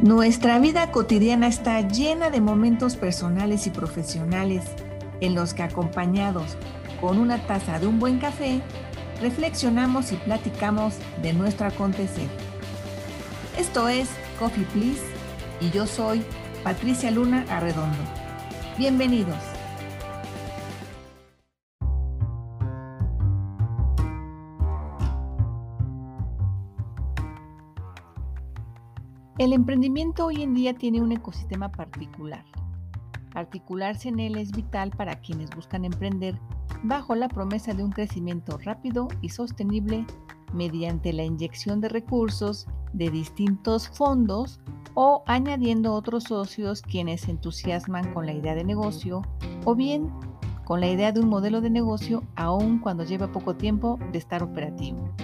Nuestra vida cotidiana está llena de momentos personales y profesionales en los que acompañados con una taza de un buen café, reflexionamos y platicamos de nuestro acontecer. Esto es Coffee Please y yo soy Patricia Luna Arredondo. Bienvenidos. El emprendimiento hoy en día tiene un ecosistema particular. Articularse en él es vital para quienes buscan emprender bajo la promesa de un crecimiento rápido y sostenible mediante la inyección de recursos de distintos fondos o añadiendo otros socios quienes se entusiasman con la idea de negocio o bien con la idea de un modelo de negocio aun cuando lleva poco tiempo de estar operativo.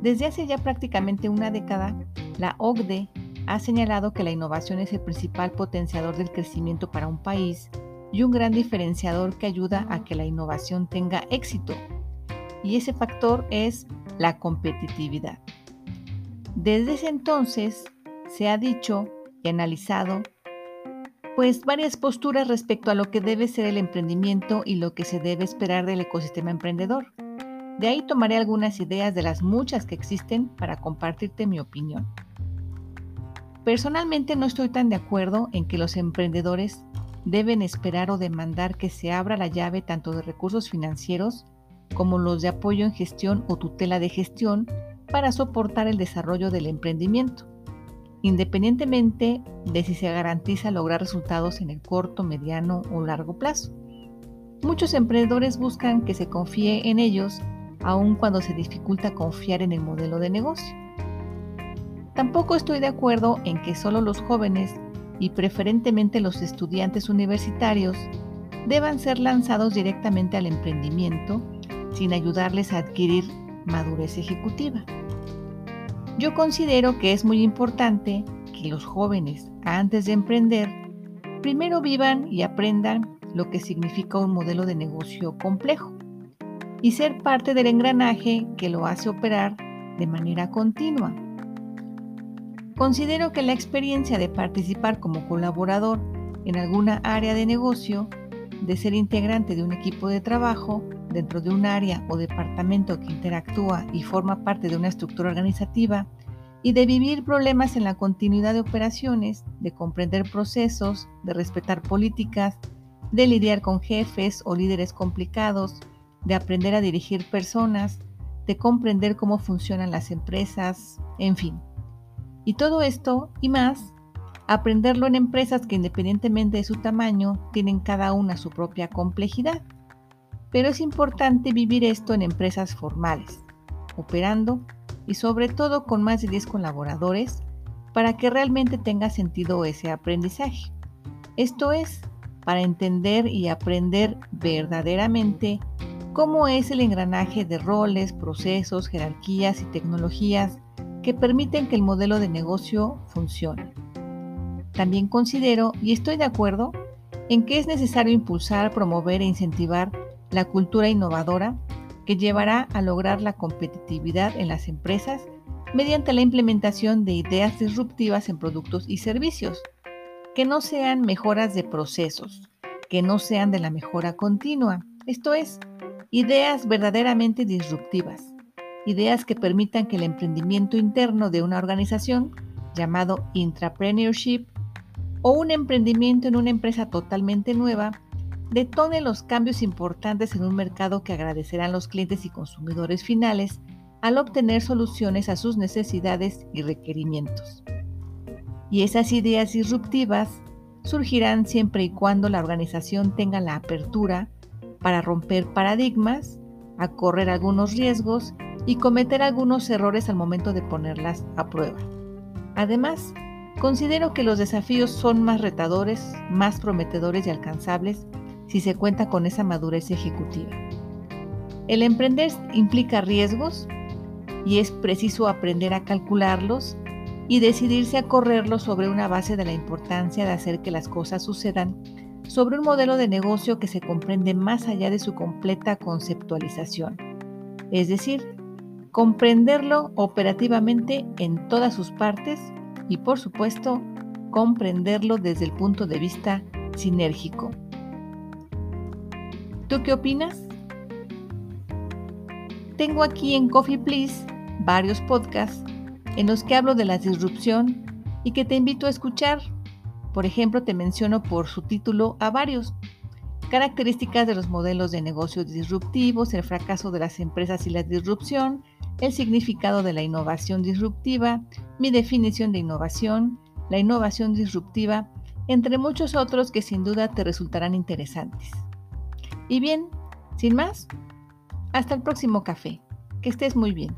Desde hace ya prácticamente una década, la OCDE ha señalado que la innovación es el principal potenciador del crecimiento para un país y un gran diferenciador que ayuda a que la innovación tenga éxito. Y ese factor es la competitividad. Desde ese entonces se ha dicho y analizado pues varias posturas respecto a lo que debe ser el emprendimiento y lo que se debe esperar del ecosistema emprendedor. De ahí tomaré algunas ideas de las muchas que existen para compartirte mi opinión. Personalmente no estoy tan de acuerdo en que los emprendedores deben esperar o demandar que se abra la llave tanto de recursos financieros como los de apoyo en gestión o tutela de gestión para soportar el desarrollo del emprendimiento, independientemente de si se garantiza lograr resultados en el corto, mediano o largo plazo. Muchos emprendedores buscan que se confíe en ellos aun cuando se dificulta confiar en el modelo de negocio. Tampoco estoy de acuerdo en que solo los jóvenes y preferentemente los estudiantes universitarios deban ser lanzados directamente al emprendimiento sin ayudarles a adquirir madurez ejecutiva. Yo considero que es muy importante que los jóvenes, antes de emprender, primero vivan y aprendan lo que significa un modelo de negocio complejo y ser parte del engranaje que lo hace operar de manera continua. Considero que la experiencia de participar como colaborador en alguna área de negocio, de ser integrante de un equipo de trabajo dentro de un área o departamento que interactúa y forma parte de una estructura organizativa, y de vivir problemas en la continuidad de operaciones, de comprender procesos, de respetar políticas, de lidiar con jefes o líderes complicados, de aprender a dirigir personas, de comprender cómo funcionan las empresas, en fin. Y todo esto y más, aprenderlo en empresas que independientemente de su tamaño tienen cada una su propia complejidad. Pero es importante vivir esto en empresas formales, operando y sobre todo con más de 10 colaboradores para que realmente tenga sentido ese aprendizaje. Esto es, para entender y aprender verdaderamente cómo es el engranaje de roles, procesos, jerarquías y tecnologías que permiten que el modelo de negocio funcione. También considero, y estoy de acuerdo, en que es necesario impulsar, promover e incentivar la cultura innovadora que llevará a lograr la competitividad en las empresas mediante la implementación de ideas disruptivas en productos y servicios, que no sean mejoras de procesos, que no sean de la mejora continua, esto es, ideas verdaderamente disruptivas ideas que permitan que el emprendimiento interno de una organización, llamado intrapreneurship, o un emprendimiento en una empresa totalmente nueva, detone los cambios importantes en un mercado que agradecerán los clientes y consumidores finales al obtener soluciones a sus necesidades y requerimientos. Y esas ideas disruptivas surgirán siempre y cuando la organización tenga la apertura para romper paradigmas, a correr algunos riesgos y cometer algunos errores al momento de ponerlas a prueba. Además, considero que los desafíos son más retadores, más prometedores y alcanzables si se cuenta con esa madurez ejecutiva. El emprender implica riesgos y es preciso aprender a calcularlos y decidirse a correrlos sobre una base de la importancia de hacer que las cosas sucedan, sobre un modelo de negocio que se comprende más allá de su completa conceptualización, es decir, comprenderlo operativamente en todas sus partes y por supuesto comprenderlo desde el punto de vista sinérgico. ¿Tú qué opinas? Tengo aquí en Coffee Please varios podcasts en los que hablo de la disrupción y que te invito a escuchar. Por ejemplo, te menciono por su título a varios. Características de los modelos de negocios disruptivos, el fracaso de las empresas y la disrupción, el significado de la innovación disruptiva, mi definición de innovación, la innovación disruptiva, entre muchos otros que sin duda te resultarán interesantes. Y bien, sin más, hasta el próximo café. Que estés muy bien.